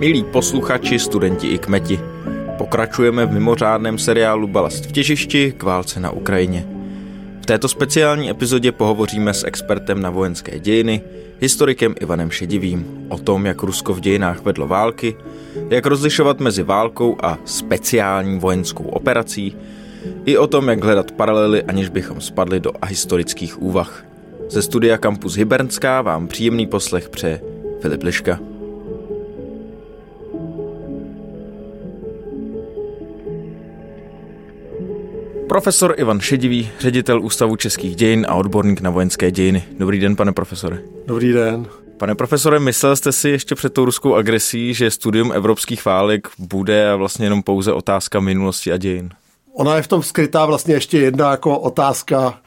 Milí posluchači, studenti i kmeti, pokračujeme v mimořádném seriálu Balast v těžišti k válce na Ukrajině. V této speciální epizodě pohovoříme s expertem na vojenské dějiny, historikem Ivanem Šedivým, o tom, jak Rusko v dějinách vedlo války, jak rozlišovat mezi válkou a speciální vojenskou operací, i o tom, jak hledat paralely, aniž bychom spadli do ahistorických úvah. Ze studia Campus Hybernská vám příjemný poslech přeje Filip Liška. Profesor Ivan Šedivý, ředitel Ústavu českých dějin a odborník na vojenské dějiny. Dobrý den, pane profesore. Dobrý den. Pane profesore, myslel jste si ještě před tou ruskou agresí, že studium evropských válek bude vlastně jenom pouze otázka minulosti a dějin? Ona je v tom skrytá vlastně ještě jedna jako otázka,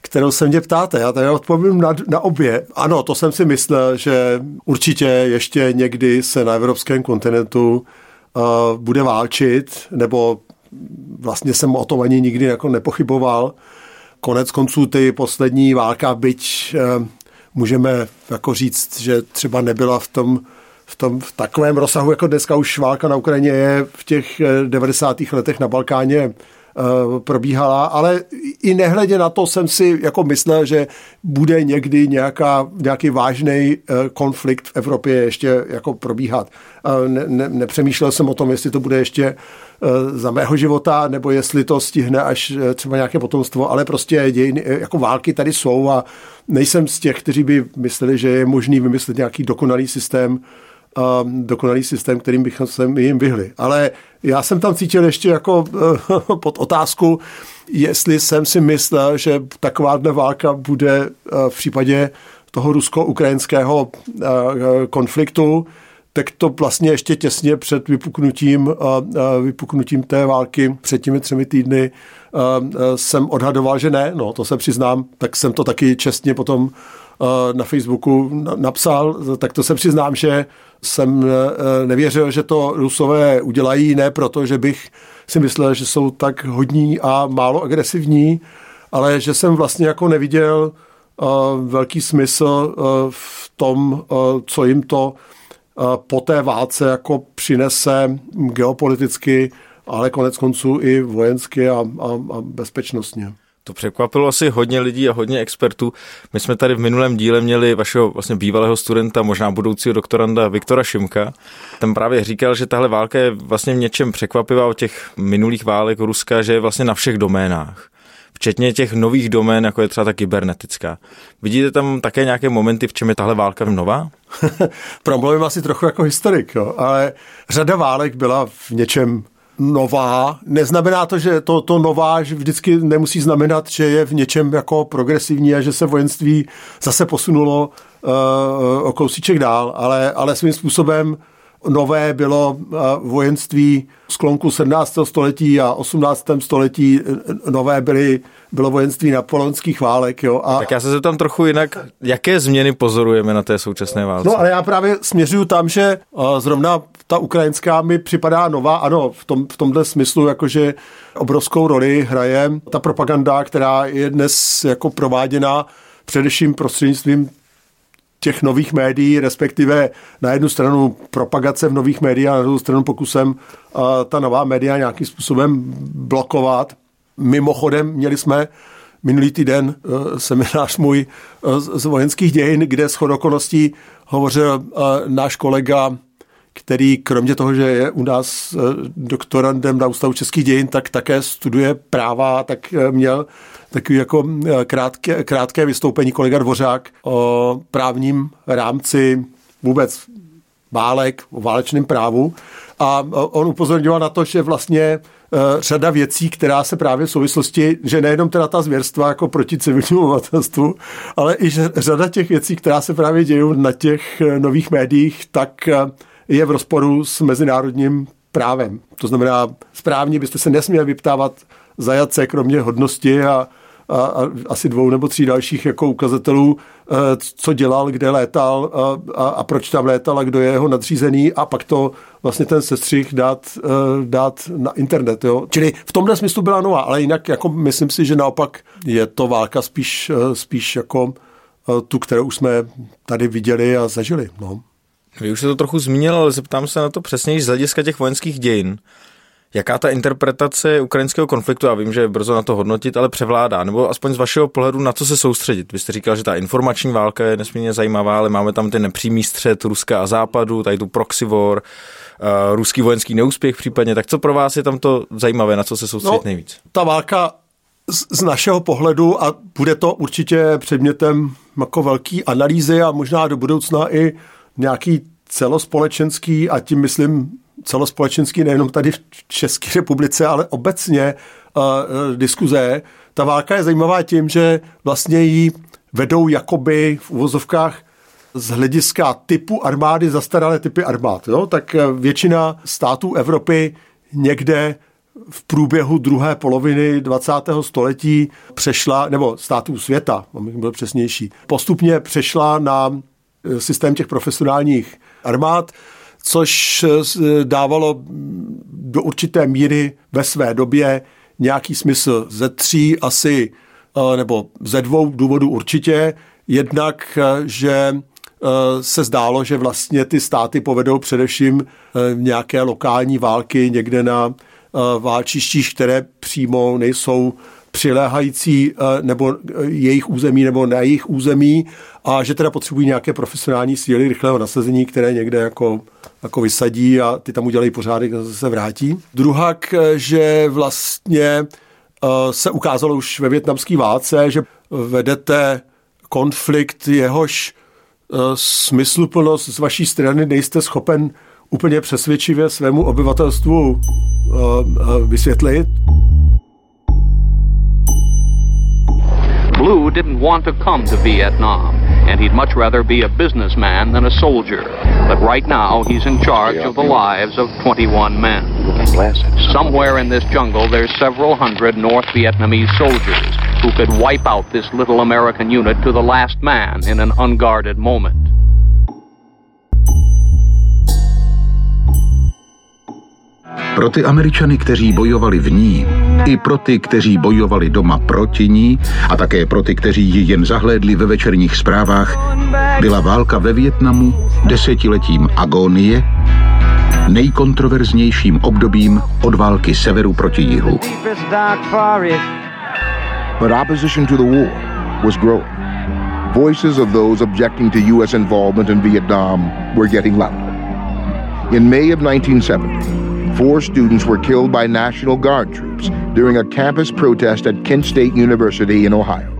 kterou se mě ptáte. Já tady odpovím na, na obě. Ano, to jsem si myslel, že určitě ještě někdy se na evropském kontinentu uh, bude válčit, nebo vlastně jsem o tom ani nikdy jako nepochyboval. Konec konců ty poslední válka, byť uh, můžeme jako říct, že třeba nebyla v tom, v tom v takovém rozsahu, jako dneska už válka na Ukrajině je v těch 90. Eh, letech na Balkáně Eh, probíhala, ale i nehledě na to jsem si jako myslel, že bude někdy nějaká, nějaký vážný eh, konflikt v Evropě ještě jako probíhat. Eh, ne, ne, nepřemýšlel jsem o tom, jestli to bude ještě za mého života, nebo jestli to stihne až třeba nějaké potomstvo, ale prostě dějiny, jako války tady jsou a nejsem z těch, kteří by mysleli, že je možný vymyslet nějaký dokonalý systém, dokonalý systém, kterým bychom se jim vyhli. Ale já jsem tam cítil ještě jako eh, pod otázku, jestli jsem si myslel, že taková válka bude eh, v případě toho rusko-ukrajinského eh, konfliktu, tak to vlastně ještě těsně před vypuknutím, vypuknutím té války před těmi třemi týdny jsem odhadoval, že ne, no to se přiznám, tak jsem to taky čestně potom na Facebooku napsal, tak to se přiznám, že jsem eh, nevěřil, že to Rusové udělají, ne proto, že bych si myslel, že jsou tak hodní a málo agresivní, ale že jsem vlastně jako neviděl velký smysl eh, v tom, co jim to po té válce jako přinese geopoliticky, ale konec konců i vojensky a, a, a bezpečnostně. To překvapilo asi hodně lidí a hodně expertů. My jsme tady v minulém díle měli vašeho vlastně bývalého studenta, možná budoucího doktoranda Viktora Šimka. Ten právě říkal, že tahle válka je vlastně v něčem překvapivá od těch minulých válek Ruska, že je vlastně na všech doménách. Včetně těch nových domén, jako je třeba ta kybernetická. Vidíte tam také nějaké momenty, v čem je tahle válka nová? Promluvím asi trochu jako historik, jo, ale řada válek byla v něčem nová. Neznamená to, že to, to nová že vždycky nemusí znamenat, že je v něčem jako progresivní a že se vojenství zase posunulo uh, o kousíček dál, ale, ale svým způsobem nové bylo uh, vojenství sklonku 17. století a 18. století, nové byly bylo vojenství napoleonských válek. Jo, a... Tak já se zeptám trochu jinak, jaké změny pozorujeme na té současné válce? No ale já právě směřuju tam, že zrovna ta ukrajinská mi připadá nová, ano, v, tom, v tomhle smyslu, jakože obrovskou roli hraje ta propaganda, která je dnes jako prováděna především prostřednictvím těch nových médií, respektive na jednu stranu propagace v nových médiích a na druhou stranu pokusem ta nová média nějakým způsobem blokovat. Mimochodem měli jsme minulý týden eh, seminář můj eh, z vojenských dějin, kde s chodokoností hovořil eh, náš kolega, který kromě toho, že je u nás doktorandem na Ústavu českých dějin, tak také studuje práva, tak měl takový jako krátké, krátké vystoupení kolega Dvořák o právním rámci vůbec válek, o válečném právu. A on upozorňoval na to, že vlastně Eh, řada věcí, která se právě v souvislosti, že nejenom teda ta zvěrstva jako proti civilnímu obyvatelstvu, ale i řada těch věcí, která se právě dějí na těch eh, nových médiích, tak eh, je v rozporu s mezinárodním právem. To znamená, správně byste se nesměli vyptávat zajatce, kromě hodnosti a, a, a asi dvou nebo tří dalších jako ukazatelů, eh, co dělal, kde létal a, a, a proč tam létal a kdo je jeho nadřízený a pak to vlastně ten sestřih dát, eh, dát na internet. Jo. Čili v tomhle smyslu byla nová, ale jinak jako myslím si, že naopak je to válka spíš, eh, spíš jako tu, kterou jsme tady viděli a zažili. No. Vy už se to trochu zmínil, ale zeptám se na to přesněji z hlediska těch vojenských dějin. Jaká ta interpretace ukrajinského konfliktu, já vím, že je brzo na to hodnotit, ale převládá, nebo aspoň z vašeho pohledu na co se soustředit? Vy jste říkal, že ta informační válka je nesmírně zajímavá, ale máme tam ten nepřímý střed Ruska a Západu, tady tu proxy war, uh, ruský vojenský neúspěch případně. Tak co pro vás je tam to zajímavé, na co se soustředit no, nejvíc? Ta válka z, z našeho pohledu, a bude to určitě předmětem jako velký analýzy a možná do budoucna i nějaký celospolečenský, a tím myslím celospolečenský nejenom tady v České republice, ale obecně uh, diskuze. Ta válka je zajímavá tím, že vlastně ji vedou jakoby v uvozovkách z hlediska typu armády zastaralé typy armád. Jo? Tak většina států Evropy někde v průběhu druhé poloviny 20. století přešla, nebo států světa, abych byl přesnější, postupně přešla na systém těch profesionálních armád což eh, dávalo do určité míry ve své době nějaký smysl ze tří asi, eh, nebo ze dvou důvodů určitě. Jednak, eh, že se zdálo, že vlastně ty státy povedou především nějaké lokální války někde na válčištích, které přímo nejsou přiléhající nebo jejich území nebo na jejich území a že teda potřebují nějaké profesionální síly rychlého nasazení, které někde jako jako vysadí a ty tam udělají pořádek a zase vrátí. Druhak, že vlastně eh, se ukázalo už ve větnamské válce, že vedete konflikt, jehož eh, smysluplnost z vaší strany nejste schopen úplně přesvědčivě svému obyvatelstvu eh, vysvětlit. Blue didn't want to come to Vietnam, and he'd much rather be a businessman than a soldier. But right now, he's in charge of the lives of 21 men. Somewhere in this jungle, there's several hundred North Vietnamese soldiers who could wipe out this little American unit to the last man in an unguarded moment. Pro ty Američany, kteří bojovali v ní, i pro ty, kteří bojovali doma proti ní a také pro ty, kteří ji jen zahlédli ve večerních zprávách, byla válka ve Větnamu desetiletím agónie, nejkontroverznějším obdobím od války severu proti jihu. But opposition to the war was growing. Voices of those objecting to U.S. involvement in Vietnam were getting louder. In May of 1970, four students were killed by National Guard troops during a campus protest at Kent State University in Ohio.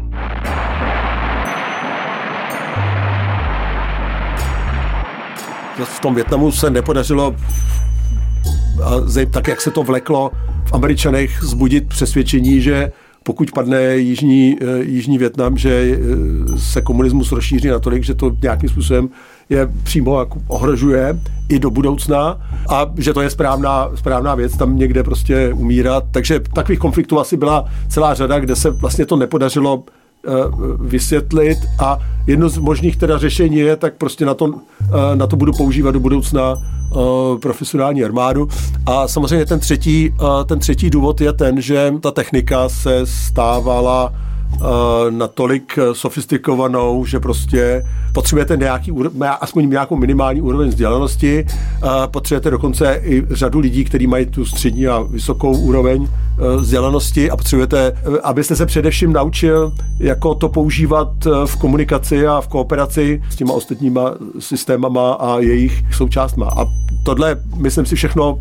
V tom Větnamu se nepodařilo, tak jak se to vleklo v Američanech, zbudit přesvědčení, že pokud padne Jižní, eh, Jižní Větnam, že eh, se komunismus rozšíří natolik, že to nějakým způsobem je přímo jako ohrožuje i do budoucna a že to je správná, správná věc tam někde prostě umírat. Takže takových konfliktů asi byla celá řada, kde se vlastně to nepodařilo eh, vysvětlit a jedno z možných teda řešení je, tak prostě na to, na to budu používat do budoucna profesionální armádu. A samozřejmě ten třetí, ten třetí důvod je ten, že ta technika se stávala natolik sofistikovanou, že prostě potřebujete nějaký, aspoň nějakou minimální úroveň vzdělanosti, potřebujete dokonce i řadu lidí, kteří mají tu střední a vysokou úroveň vzdělanosti a potřebujete, abyste se především naučil, jako to používat v komunikaci a v kooperaci s těma ostatníma systémama a jejich součástma. A tohle, myslím si, všechno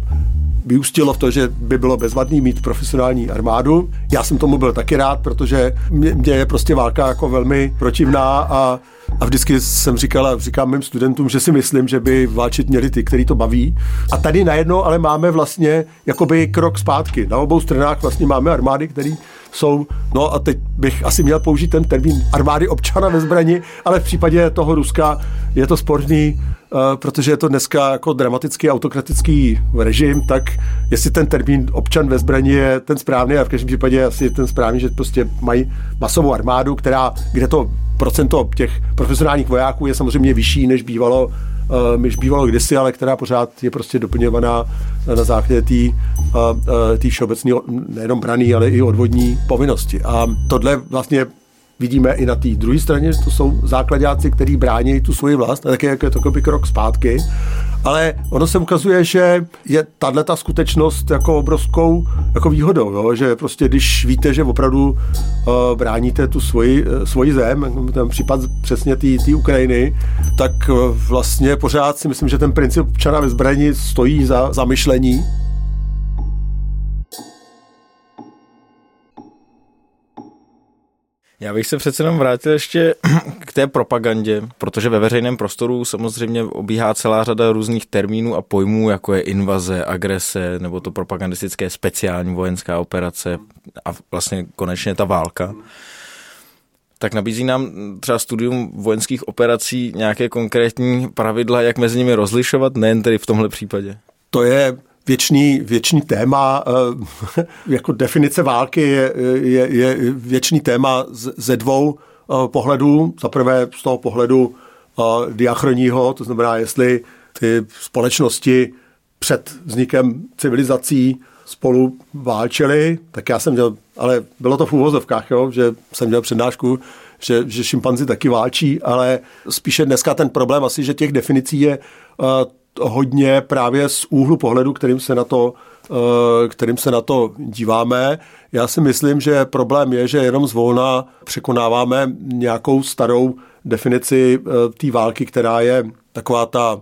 vyústilo v to, že by bylo bezvadný mít profesionální armádu. Já jsem tomu byl taky rád, protože mě, mě je prostě válka jako velmi protivná a a vždycky jsem říkal a říkám mým studentům, že si myslím, že by válčit měli ty, který to baví. A tady najednou ale máme vlastně jakoby krok zpátky. Na obou stranách vlastně máme armády, které jsou, no a teď bych asi měl použít ten termín armády občana ve zbrani, ale v případě toho Ruska je to sporný, protože je to dneska jako dramatický autokratický režim, tak jestli ten termín občan ve zbraní je ten správný a v každém případě asi je ten správný, že prostě mají masovou armádu, která, kde to procento těch profesionálních vojáků je samozřejmě vyšší, než bývalo eh, než bývalo kdysi, ale která pořád je prostě doplňovaná na základě té eh, všeobecné nejenom braný, ale i odvodní povinnosti. A tohle vlastně vidíme i na té druhé straně, že to jsou základáci, kteří brání tu svoji vlast, a také jako je to krok zpátky. Ale ono se ukazuje, že je tahle ta skutečnost jako obrovskou jako výhodou, jo? že prostě když víte, že opravdu uh, bráníte tu svoji, uh, svoji zem, ten případ přesně té Ukrajiny, tak uh, vlastně pořád si myslím, že ten princip občana ve zbraní stojí za, za Já bych se přece jenom vrátil ještě k té propagandě, protože ve veřejném prostoru samozřejmě obíhá celá řada různých termínů a pojmů, jako je invaze, agrese, nebo to propagandistické speciální vojenská operace a vlastně konečně ta válka. Tak nabízí nám třeba studium vojenských operací nějaké konkrétní pravidla, jak mezi nimi rozlišovat, nejen tedy v tomhle případě? To je věčný, věčný téma, eh, jako definice války je, je, je věčný téma ze dvou eh, pohledů. Za prvé z toho pohledu eh, diachronního, to znamená, jestli ty společnosti před vznikem civilizací spolu válčili, tak já jsem měl, ale bylo to v úvozovkách, jo, že jsem měl přednášku, že, že šimpanzi taky válčí, ale spíše dneska ten problém asi, že těch definicí je hodně právě z úhlu pohledu, kterým se na to eh, kterým se na to díváme. Já si myslím, že problém je, že jenom zvolna překonáváme nějakou starou definici eh, té války, která je taková ta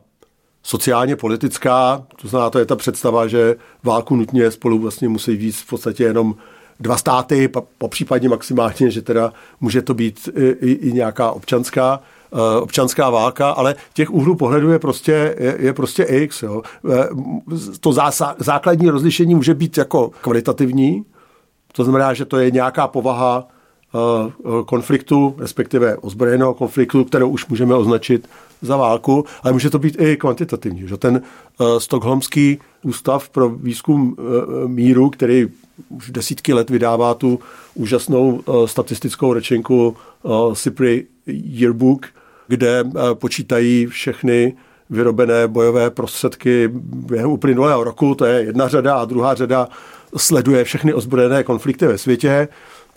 sociálně politická, to znamená, to je ta představa, že válku nutně spolu vlastně musí víc v podstatě jenom dva státy, po případě maximálně, že teda může to být i, i, i nějaká občanská občanská válka, ale těch úhlů pohledu je prostě, je, je prostě X. Jo. Eh, to zása, základní rozlišení může být jako kvalitativní, to znamená, že to je nějaká povaha eh, konfliktu, respektive ozbrojeného konfliktu, kterou už můžeme označit za válku, ale může to být i kvantitativní. Že ten Stockholmský ústav pro výzkum míru, který už desítky let vydává tu úžasnou statistickou rečenku CIPRI Yearbook, kde eh, počítají všechny vyrobené bojové prostředky během uplynulého roku, to je jedna řada a druhá řada sleduje všechny ozbrojené konflikty ve světě,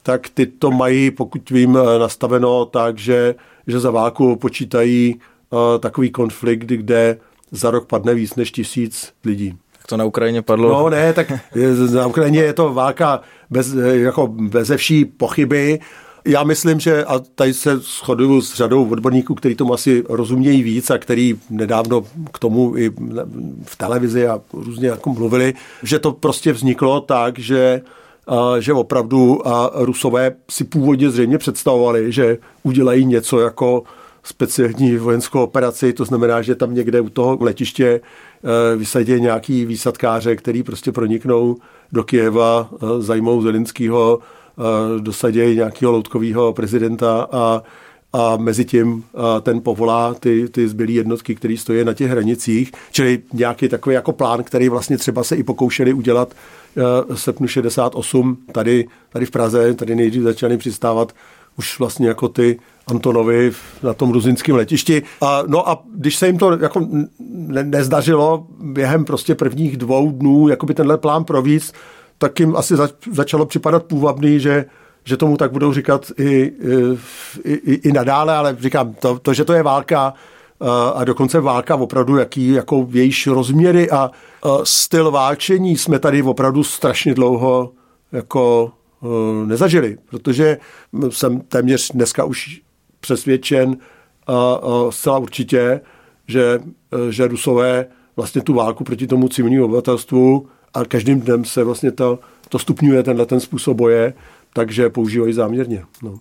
tak ty to mají, pokud vím, eh, nastaveno tak, že, že za válku počítají uh, takový konflikt, kde za rok padne víc než tisíc lidí. Tak to na Ukrajině padlo? No ne, tak na Ukrajině je to válka bez, jako beze vší pochyby, já myslím, že a tady se shoduju s řadou odborníků, kteří tomu asi rozumějí víc a který nedávno k tomu i v televizi a různě jako mluvili, že to prostě vzniklo tak, že že opravdu a Rusové si původně zřejmě představovali, že udělají něco jako speciální vojenskou operaci, to znamená, že tam někde u toho letiště e, vysadí nějaký výsadkáře, který prostě proniknou do Kijeva, e, zajmou Zelinského, dosadějí nějakého loutkového prezidenta a, a mezi tím ten povolá ty, ty zbylé jednotky, které stojí na těch hranicích, čili nějaký takový jako plán, který vlastně třeba se i pokoušeli udělat v srpnu 68 tady, tady v Praze, tady nejdřív začali přistávat už vlastně jako ty Antonovi na tom ruzinském letišti. A, no a když se jim to jako ne, nezdařilo během prostě prvních dvou dnů, jako by tenhle plán províc, tak jim asi zač, začalo připadat půvabný, že že tomu tak budou říkat i, i, i, i nadále, ale říkám, to, to, že to je válka eh, a dokonce válka opravdu, jaký, jako jejíž rozměry a eh, styl válčení jsme tady opravdu strašně dlouho jako eh, nezažili, protože jsem téměř dneska už přesvědčen zcela určitě, že, že Rusové vlastně tu válku proti tomu civilnímu obyvatelstvu a každým dnem se vlastně to, to stupňuje tenhle ten způsob boje, takže používají záměrně. No.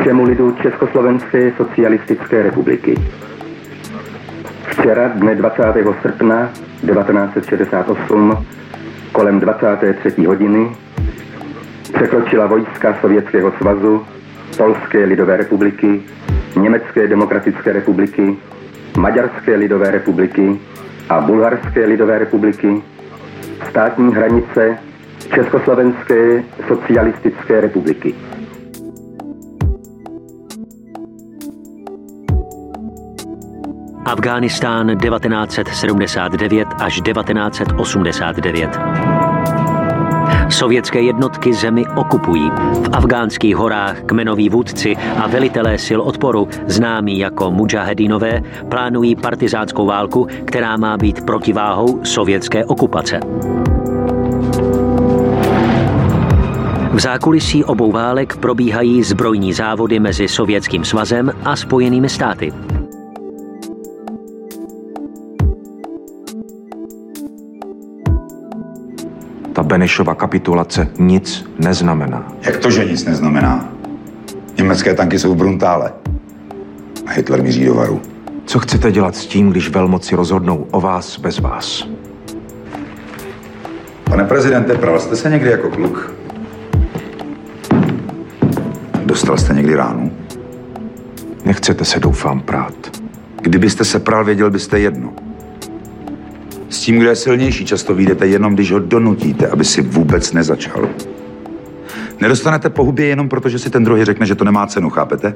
Všemu lidu Československé socialistické republiky. Včera, dne 20. srpna 1968, kolem 23. hodiny, překročila vojska Sovětského svazu, Polské lidové republiky, Německé demokratické republiky, Maďarské lidové republiky a Bulharské lidové republiky, státní hranice Československé socialistické republiky. Afghánistán 1979 až 1989. Sovětské jednotky zemi okupují. V afgánských horách kmenoví vůdci a velitelé sil odporu, známí jako mujahedinové, plánují partizánskou válku, která má být protiváhou sovětské okupace. V zákulisí obou válek probíhají zbrojní závody mezi Sovětským svazem a Spojenými státy. Benešova kapitulace nic neznamená. Jak to, že nic neznamená? Německé tanky jsou v Bruntále. A Hitler míří do varu. Co chcete dělat s tím, když velmoci rozhodnou o vás bez vás? Pane prezidente, pral jste se někdy jako kluk? Dostal jste někdy ránu? Nechcete se, doufám, prát. Kdybyste se pral, věděl byste jedno. Tím, kdo je silnější, často vyjdete jenom, když ho donutíte, aby si vůbec nezačal. Nedostanete po hubě jenom proto, že si ten druhý řekne, že to nemá cenu, chápete?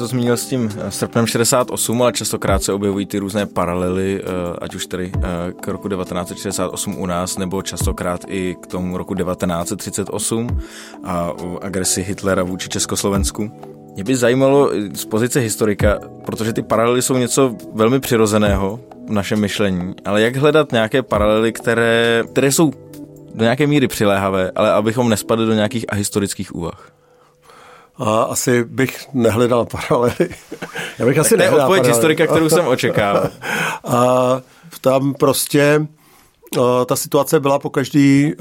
To zmínil s tím eh, srpnem 68, ale častokrát se objevují ty různé paralely, eh, ať už tedy eh, k roku 1968 u nás, nebo častokrát i k tomu roku 1938 a agresi Hitlera vůči Československu. Mě by zajímalo z pozice historika, protože ty paralely jsou něco velmi přirozeného v našem myšlení, ale jak hledat nějaké paralely, které, které jsou do nějaké míry přiléhavé, ale abychom nespadli do nějakých ahistorických úvah? A asi bych nehledal paralely. Já bych asi nehledal odpověď paralely. historika, kterou jsem očekával. A tam prostě ta situace byla po každý,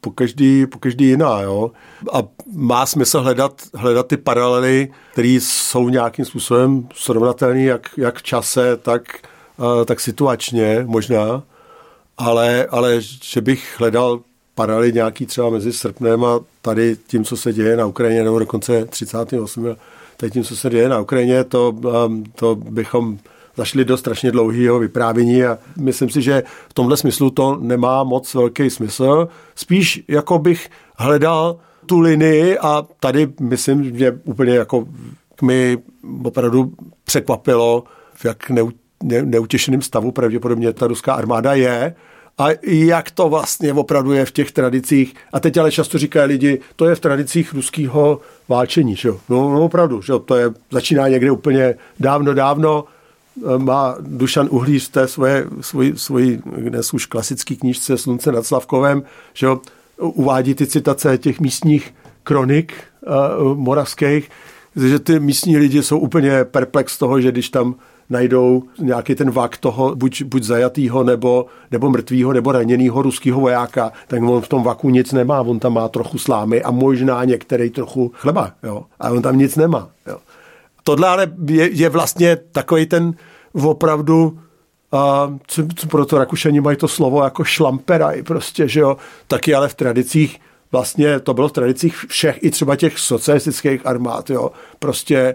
po každý, po každý jiná. Jo? A má smysl hledat, hledat ty paralely, které jsou nějakým způsobem srovnatelné jak, jak v čase, tak, tak situačně možná. Ale, ale že bych hledal paralely nějaký třeba mezi srpnem a tady tím, co se děje na Ukrajině, nebo dokonce 38. tady tím, co se děje na Ukrajině, to, um, to bychom zašli do strašně dlouhého vyprávění a myslím si, že v tomhle smyslu to nemá moc velký smysl. Spíš jako bych hledal tu linii a tady myslím, že úplně jako mi opravdu překvapilo, v jak neutěšeném stavu pravděpodobně ta ruská armáda je, a jak to vlastně opravdu je v těch tradicích. A teď ale často říkají lidi, to je v tradicích ruského válčení. Že? No, no opravdu, že? to je, začíná někde úplně dávno, dávno. E, má Dušan Uhlíř v té svoje, svoj, svoj dnes už klasický knížce Slunce nad Slavkovem, že uvádí ty citace těch místních kronik uh, moravských, že ty místní lidi jsou úplně perplex z toho, že když tam najdou nějaký ten vak toho buď, buď zajatýho nebo, nebo mrtvýho nebo raněného ruského vojáka, tak on v tom vaku nic nemá. On tam má trochu slámy a možná některý trochu chleba. Jo? A on tam nic nemá. Jo? Tohle ale je, je vlastně takový ten opravdu a co, co proto Rakušani mají to slovo jako šlamperaj prostě, že jo, taky ale v tradicích vlastně to bylo v tradicích všech, i třeba těch socialistických armád, jo, prostě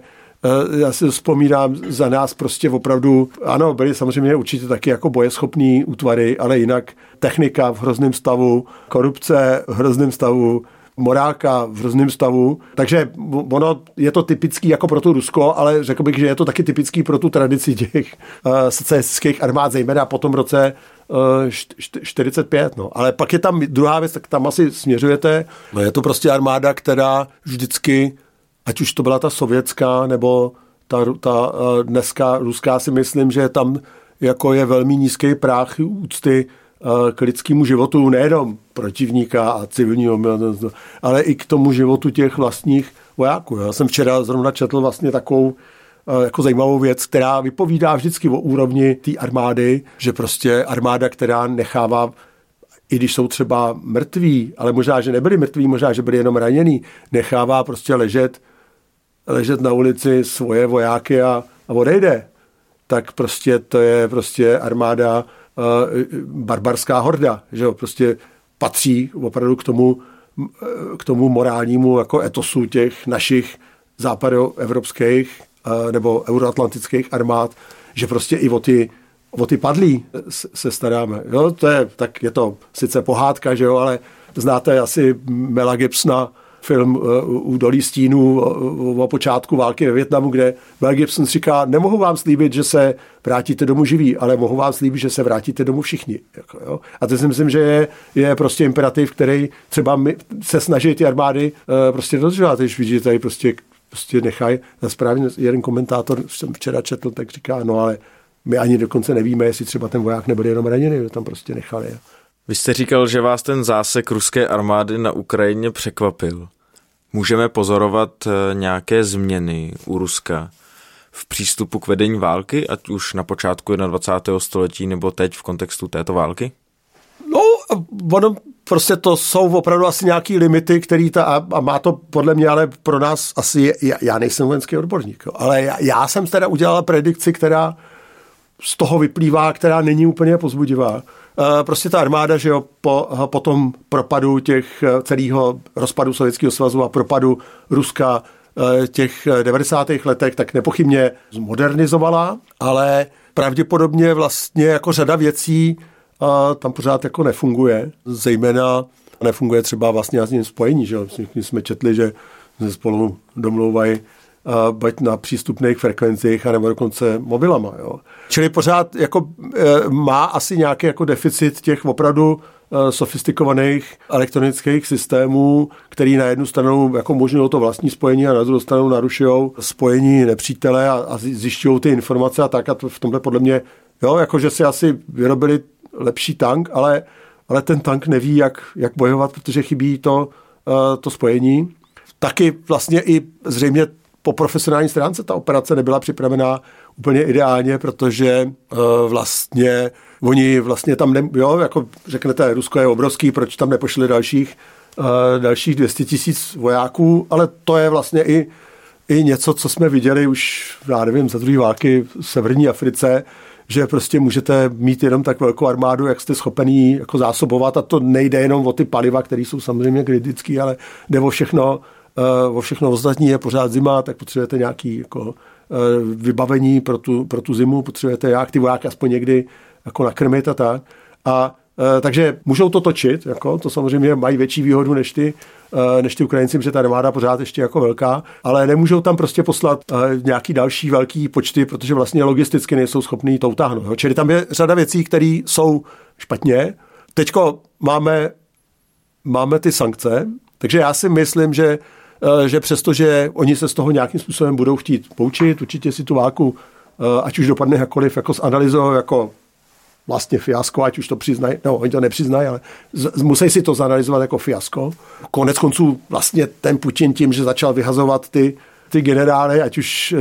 já si vzpomínám za nás prostě opravdu, ano, byli samozřejmě určitě taky jako bojeschopní útvary, ale jinak technika v hrozném stavu, korupce v hrozném stavu, morálka v hrozném stavu. Takže ono je to typický jako pro tu Rusko, ale řekl bych, že je to taky typický pro tu tradici těch uh, socialistických armád, zejména po tom roce uh, eh, 45. No. Ale pak je tam druhá věc, tak tam asi směřujete. No je to prostě armáda, která vždycky ať už to byla ta sovětská, nebo ta, ta eh, dneska ruská si myslím, že tam jako je velmi nízký práh úcty eh, k lidskému životu nejenom protivníka a civilního, ale i k tomu životu těch vlastních vojáků. Já jsem včera zrovna četl vlastně takovou eh, jako zajímavou věc, která vypovídá vždycky o úrovni té armády, že prostě armáda, která nechává i když jsou třeba mrtví, ale možná, že nebyli mrtví, možná, že byli jenom ranění, nechává prostě ležet ležet na ulici svoje vojáky a, a odejde, tak prostě to je prostě armáda uh, barbarská horda, že jo, prostě patří opravdu k tomu, k tomu morálnímu jako etosu těch našich západoevropských uh, nebo euroatlantických armád, že prostě i o ty, o ty padlí se staráme. Jo, to je, tak je to sice pohádka, že jo, ale znáte asi Mela Gibsona, film uh, Dolí stínů o, počátku války ve Větnamu, kde Mel Gibson říká, nemohu vám slíbit, že se vrátíte domů živí, ale mohu vám slíbit, že se vrátíte domů všichni. Jako, jo? A to si myslím, že je, je prostě imperativ, který třeba my, se snaží ty armády uh, prostě dodržovat, když vidíte tady prostě prostě nechají. Správně jeden komentátor jsem včera četl, tak říká, no ale my ani dokonce nevíme, jestli třeba ten voják nebyl jenom raněný, tam prostě nechali. Vy jste říkal, že vás ten zásek ruské armády na Ukrajině překvapil. Můžeme pozorovat eh, nějaké změny u Ruska v přístupu k vedení války, ať už na počátku 21. století nebo teď v kontextu této války? No, ono prostě to jsou opravdu asi nějaký limity, který ta, a, a má to podle mě, ale pro nás asi, je, já, já nejsem vojenský odborník, jo, ale já, já jsem teda udělal predikci, která z toho vyplývá, která není úplně pozbudivá. E, prostě ta armáda, že jo, po, po tom propadu těch e, celého rozpadu Sovětského svazu a propadu Ruska těch 90. letech, tak nepochybně zmodernizovala, ale pravděpodobně vlastně jako řada věcí a tam pořád jako nefunguje. Zejména nefunguje třeba vlastně jazyčním spojení, že Všichni jsme četli, že se spolu domlouvají bať na přístupných frekvencích, anebo dokonce mobilama. Jo. Čili pořád jako, e, má asi nějaký jako deficit těch opravdu e, sofistikovaných elektronických systémů, který na jednu stranu jako umožňují to vlastní spojení a na druhou stranu narušují spojení nepřítele a, a zjišťují ty informace a tak a to v tomhle podle mě, jo, jako že si asi vyrobili lepší tank, ale, ale ten tank neví, jak, jak bojovat, protože chybí to, uh, to spojení. Taky vlastně i zřejmě po profesionální stránce ta operace nebyla připravená úplně ideálně, protože uh, vlastně oni vlastně tam, ne, jo, jako řeknete, Rusko je obrovský, proč tam nepošli dalších, uh, dalších 200 tisíc vojáků, ale to je vlastně i, i něco, co jsme viděli už, já nevím, za druhé války v Severní Africe, že prostě můžete mít jenom tak velkou armádu, jak jste schopený jako zásobovat a to nejde jenom o ty paliva, které jsou samozřejmě kritické, ale jde o všechno, o všechno ostatní, je pořád zima, tak potřebujete nějaký jako, uh, vybavení pro tu, pro tu zimu, potřebujete jak ty vojáky aspoň někdy jako nakrmit a tak. A uh, takže můžou to točit, jako, to samozřejmě mají větší výhodu než ty, Eh, než ty Ukrajinci, protože ta armáda pořád ještě jako velká, ale nemůžou tam prostě poslat eh, nějaký další velký počty, protože vlastně logisticky nejsou schopní to utáhnout. Čili tam je řada věcí, které jsou špatně. Teďko máme, máme ty sankce, takže já si myslím, že eh, že přestože oni se z toho nějakým způsobem budou chtít poučit, určitě si tu válku, ať už dopadne jakkoliv, jako zanalizují jako vlastně fiasko, ať už to přiznají, no oni to nepřiznají, ale z, musí si to zanalizovat jako fiasko. Konec konců vlastně ten Putin tím, že začal vyhazovat ty, ty generály, ať už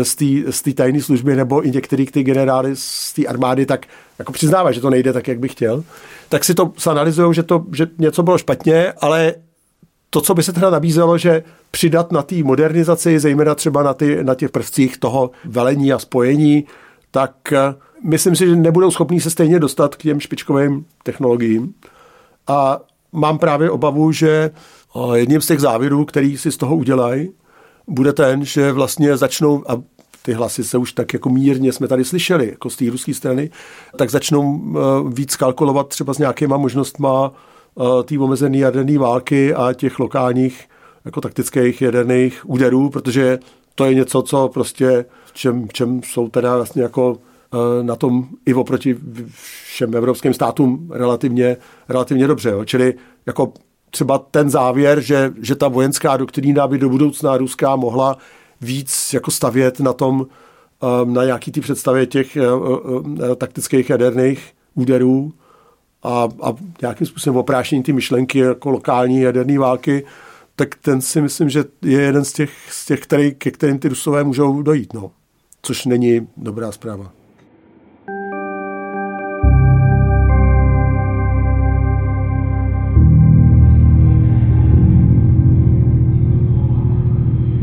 z té tajné služby, nebo i některý ty generály z té armády, tak jako přiznává, že to nejde tak, jak by chtěl, tak si to zanalizují, že, to, že něco bylo špatně, ale to, co by se teda nabízelo, že přidat na té modernizaci, zejména třeba na, ty, na těch prvcích toho velení a spojení, tak myslím si, že nebudou schopní se stejně dostat k těm špičkovým technologiím. A mám právě obavu, že jedním z těch závěrů, který si z toho udělají, bude ten, že vlastně začnou, a ty hlasy se už tak jako mírně jsme tady slyšeli, jako z té ruské strany, tak začnou víc kalkulovat třeba s nějakýma možnostma té omezené jaderné války a těch lokálních jako taktických jaderných úderů, protože to je něco, co prostě, čem, čem jsou teda vlastně jako Eh, na tom i oproti všem evropským státům relativně, relativně dobře. Jo. Čili jako třeba ten závěr, že, že ta vojenská doktrína by do budoucna ruská mohla víc jako stavět na tom, eh, na nějaký ty představě těch eh, taktických jaderných úderů a, a nějakým způsobem oprášení ty myšlenky jako lokální jaderné války, tak ten si myslím, že je jeden z těch, z těch který, ke kterým ty rusové můžou dojít. No. Což není dobrá zpráva.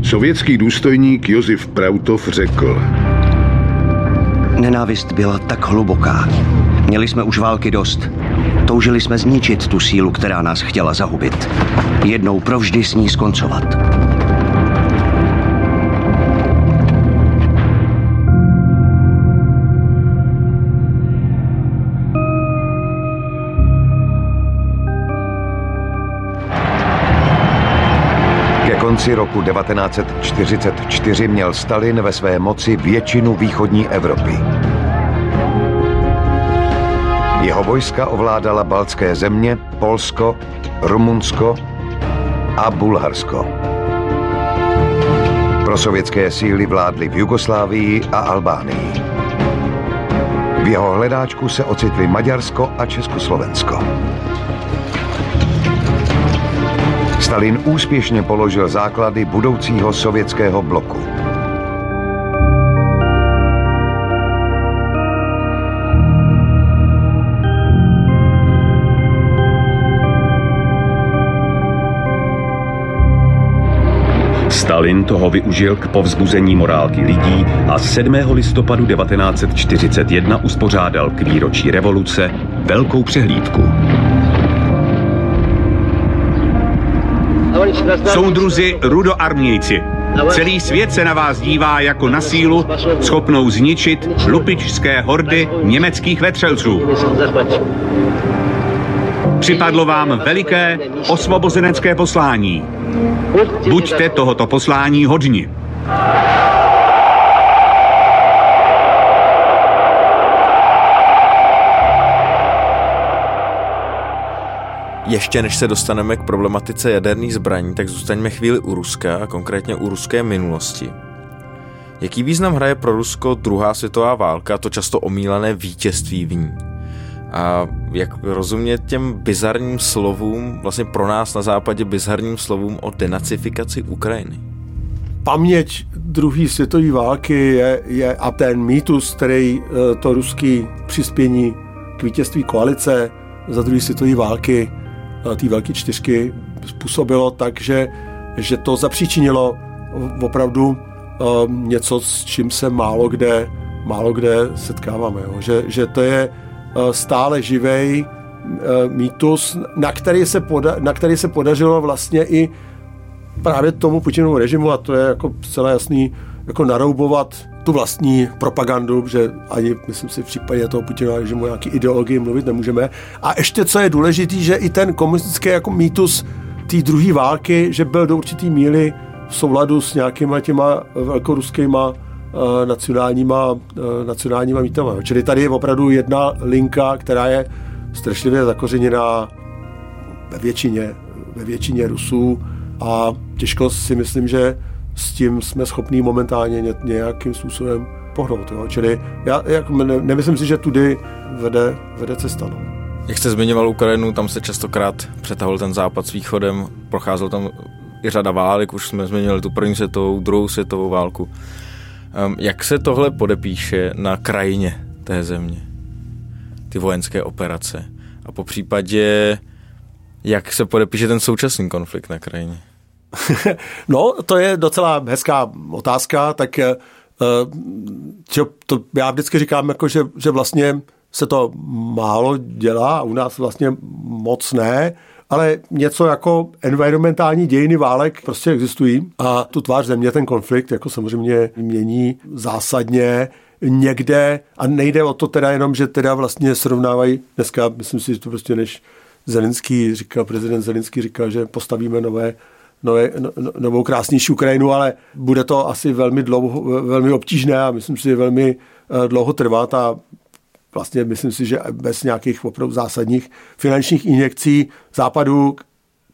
Sovětský důstojník Josif Prautov řekl. Nenávist byla tak hluboká. Měli jsme už války dost. Toužili jsme zničit tu sílu, která nás chtěla zahubit. Jednou provždy s ní skoncovat. konci roku 1944 měl Stalin ve své moci většinu východní Evropy. Jeho vojska ovládala baltské země, Polsko, Rumunsko a Bulharsko. Pro sovětské síly vládly v Jugoslávii a Albánii. V jeho hledáčku se ocitly Maďarsko a Československo. Stalin úspěšně položil základy budoucího sovětského bloku. Stalin toho využil k povzbuzení morálky lidí a 7. listopadu 1941 uspořádal k výročí revoluce velkou přehlídku. Soudruzi rudoarmějci, celý svět se na vás dívá jako na sílu, schopnou zničit lupičské hordy německých vetřelců. Připadlo vám veliké osvobozenecké poslání. Buďte tohoto poslání hodni. Ještě než se dostaneme k problematice jaderných zbraní, tak zůstaňme chvíli u Ruska a konkrétně u ruské minulosti. Jaký význam hraje pro Rusko druhá světová válka, to často omílané vítězství v ní? A jak rozumět těm bizarním slovům, vlastně pro nás na západě bizarním slovům o denacifikaci Ukrajiny? Paměť druhé světové války je, je a ten mýtus, který eh, to ruský přispění k vítězství koalice za druhé světové války, eh, té velké čtyřky, způsobilo tak, že, že to zapříčinilo opravdu eh, něco, s čím se málo kde, málo kde setkáváme. Jo. Že, že to je stále živej eh, mýtus, na který, se poda, na který se podařilo vlastně i právě tomu Putinovu režimu, a to je jako celé jasný, jako naroubovat tu vlastní propagandu, že ani, myslím si, v případě toho Putinova režimu nějaký ideologii mluvit nemůžeme. A ještě, co je důležité, že i ten komunistický jako mýtus té druhé války, že byl do určitý míry v souladu s nějakýma těma velkoruskýma Eh, nacionálníma, eh, nacionálníma mítama. Čili tady je opravdu jedna linka, která je strašlivě zakořeněná ve většině, ve většině Rusů a těžko si myslím, že s tím jsme schopní momentálně nějakým způsobem pohnout. Jo. Čili já jako ne, nemyslím si, že tudy vede, vede cesta. No. Jak jste zmiňoval Ukrajinu, tam se častokrát přetahul ten západ s východem, procházel tam i řada válek, už jsme zmiňovali tu první světovou, druhou světovou válku. Jak se tohle podepíše na krajině té země? Ty vojenské operace. A po případě, jak se podepíše ten současný konflikt na krajině? no, to je docela hezká otázka, tak uh, to já vždycky říkám, jako, že, že vlastně se to málo dělá, u nás vlastně moc ne, ale něco jako environmentální dějiny válek prostě existují a tu tvář země, ten konflikt jako samozřejmě mění zásadně někde. A nejde o to teda jenom, že teda vlastně srovnávají dneska, myslím si, že to prostě než Zelinský říkal, prezident Zelinský říkal, že postavíme nové nové, no, no, novou krásnější Ukrajinu, ale bude to asi velmi dlouho, velmi obtížné a myslím si, že velmi eh, dlouho trvá ta vlastně myslím si, že bez nějakých opravdu zásadních finančních injekcí západu,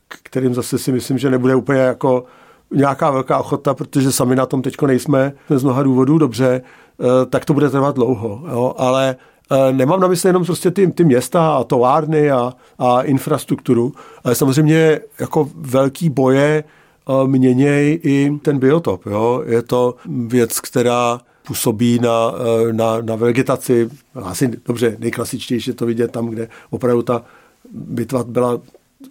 kterým zase si myslím, že nebude úplně jako nějaká velká ochota, protože sami na tom teďko nejsme z mnoha důvodů dobře, eh, tak to bude trvat dlouho. Jo? Ale eh, nemám na mysli jenom prostě ty, ty města a továrny a, a infrastrukturu, ale samozřejmě jako velký boje eh, měněj i ten biotop. Jo? Je to věc, která působí na, eh, na, na vegetaci. Asi dobře, nejklasičtější je to vidět tam, kde opravdu ta bitva byla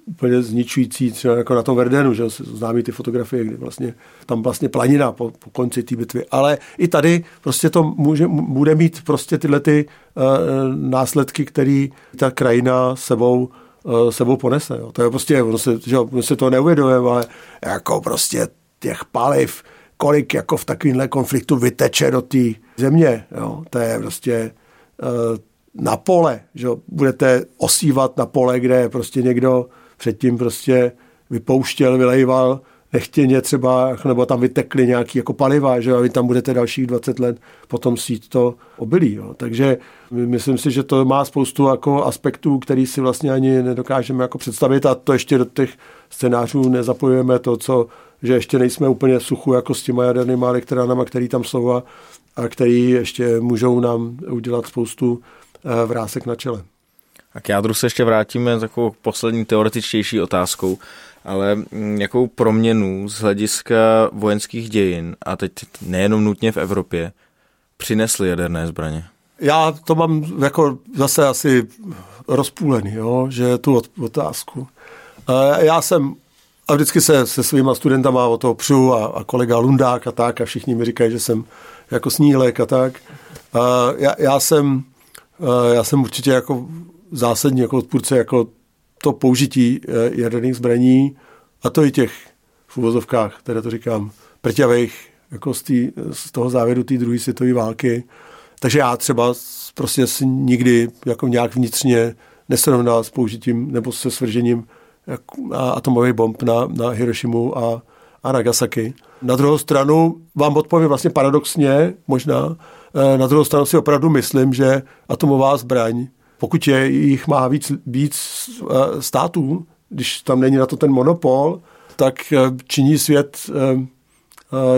úplně zničující, třeba jako na tom Verdenu, že známí ty fotografie, kdy vlastně tam vlastně planina po, po konci té bitvy. Ale i tady prostě to může, bude mít prostě tyhle ty uh, následky, které ta krajina sebou uh, sebou ponese. Jo. To je prostě, ono se, že, ono se to neuvědomuje, ale jako prostě těch paliv, kolik jako v takovémhle konfliktu vyteče do té země. Jo. To je prostě uh, na pole, že budete osívat na pole, kde prostě někdo předtím prostě vypouštěl, vylejval nechtěně třeba, nebo tam vytekly nějaký jako paliva, že a vy tam budete dalších 20 let potom sít to obilí. Jo. Takže myslím si, že to má spoustu jako aspektů, který si vlastně ani nedokážeme jako představit a to ještě do těch scénářů nezapojujeme to, co, že ještě nejsme úplně suchu jako s těma jadernými elektrárnama, který tam jsou a, a který ještě můžou nám udělat spoustu eh, vrásek na čele. A k jádru se ještě vrátíme takovou poslední teoretičtější otázkou, ale mm, jakou proměnu z hlediska vojenských dějin, a teď nejenom nutně v Evropě, přinesly jaderné zbraně? Já to mám jako zase asi rozpůlený, jo, že tu otázku. Já jsem a vždycky se se svýma studentama o toho přu a, a kolega Lundák a tak a všichni mi říkají, že jsem jako snílek a tak. A já, já, jsem, já jsem určitě jako zásadní jako odpůrce jako to použití eh, jaderných zbraní a to i těch v uvozovkách, které to říkám, prťavých jako z, tý, z toho závěru té druhé světové války. Takže já třeba prostě si nikdy jako nějak vnitřně nesrovnal s použitím nebo se svržením atomových bomb na, na Hiroshimu a, a Nagasaki. Na druhou stranu vám odpovím vlastně paradoxně možná, eh, na druhou stranu si opravdu myslím, že atomová zbraň pokud je, jich má víc, víc eh, států, když tam není na to ten monopol, tak eh, činí svět,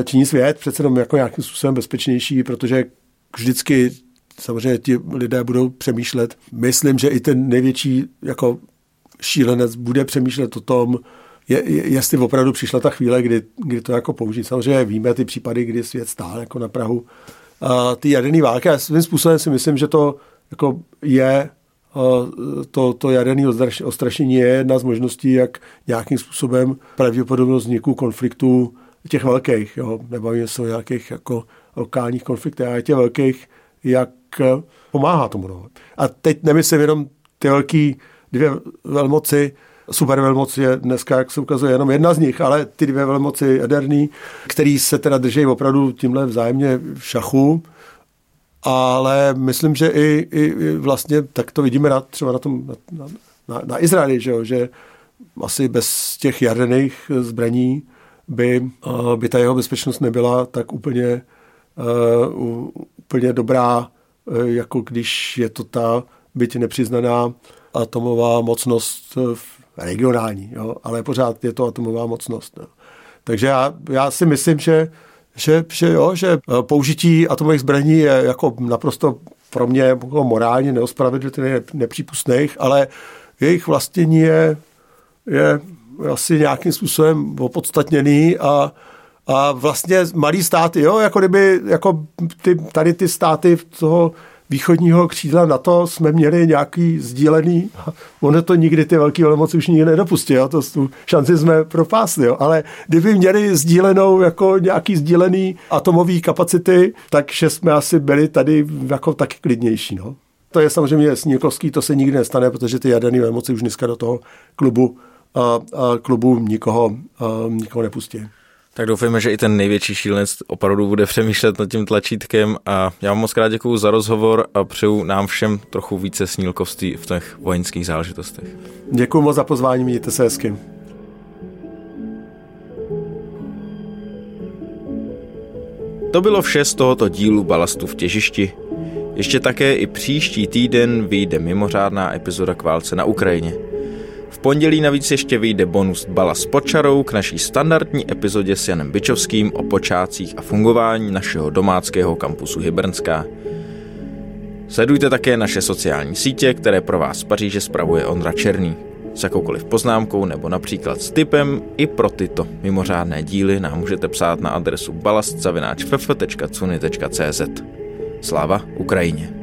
činí svět přece jenom jako nějakým způsobem bezpečnější, protože vždycky samozřejmě ti lidé budou přemýšlet. Myslím, že i ten největší jako šílenec bude přemýšlet o tom, je, je, jestli opravdu přišla ta chvíle, kdy, kdy to jako použít. Samozřejmě víme ty případy, kdy svět stál jako na Prahu a ty jaderné války. A svým způsobem si myslím, že to jako je to, to jaderné ostrašení je jedna z možností, jak nějakým způsobem pravděpodobnost vzniku konfliktů těch velkých, jo, nebavíme se o nějakých jako lokálních konfliktech, ale těch velkých, jak pomáhá tomu. No. A teď nemyslím jenom ty velké dvě velmoci, supervelmoc je dneska, jak se ukazuje, jenom jedna z nich, ale ty dvě velmoci jaderný, který se teda drží opravdu tímhle vzájemně v šachu, ale myslím, že i, i, i vlastně tak to vidíme na, třeba na, tom, na, na, na Izraeli, že, jo, že asi bez těch jaderných zbraní by, by ta jeho bezpečnost nebyla tak úplně, uh, úplně dobrá, uh, jako když je to ta byť nepřiznaná atomová mocnost regionální, jo, ale pořád je to atomová mocnost. Jo. Takže já, já si myslím, že že, že, jo, že eh, použití atomových zbraní je jako naprosto pro mě jako morálně neospravedlitelně nepřípustných, ale jejich vlastnění je, je asi nějakým způsobem opodstatněný a, a vlastně malý státy, jo, jako kdyby jako ty, tady ty státy toho východního křídla na to jsme měli nějaký sdílený, ono to nikdy ty velké velmoci už nikdy nedopustí, jo, to tu šanci jsme propásli, jo, ale kdyby měli sdílenou jako nějaký sdílený atomový kapacity, takže jsme asi byli tady jako taky klidnější, no. To je samozřejmě snílkovský, to se nikdy nestane, protože ty jaderné velmoci už dneska do toho klubu a, a klubu nikoho, a, nikoho nepustí. Tak doufejme, že i ten největší šílenec opravdu bude přemýšlet nad tím tlačítkem a já vám moc krát děkuju za rozhovor a přeju nám všem trochu více snílkovství v těch vojenských záležitostech. Děkuji moc za pozvání, mějte se hezky. To bylo vše z tohoto dílu Balastu v těžišti. Ještě také i příští týden vyjde mimořádná epizoda k válce na Ukrajině. V pondělí navíc ještě vyjde bonus Bala s počarou k naší standardní epizodě s Janem Byčovským o počátcích a fungování našeho domáckého kampusu Hybernská. Sledujte také naše sociální sítě, které pro vás z Paříže spravuje Ondra Černý. S jakoukoliv poznámkou nebo například s tipem i pro tyto mimořádné díly nám můžete psát na adresu balastzavináčff.cuny.cz Sláva Ukrajině!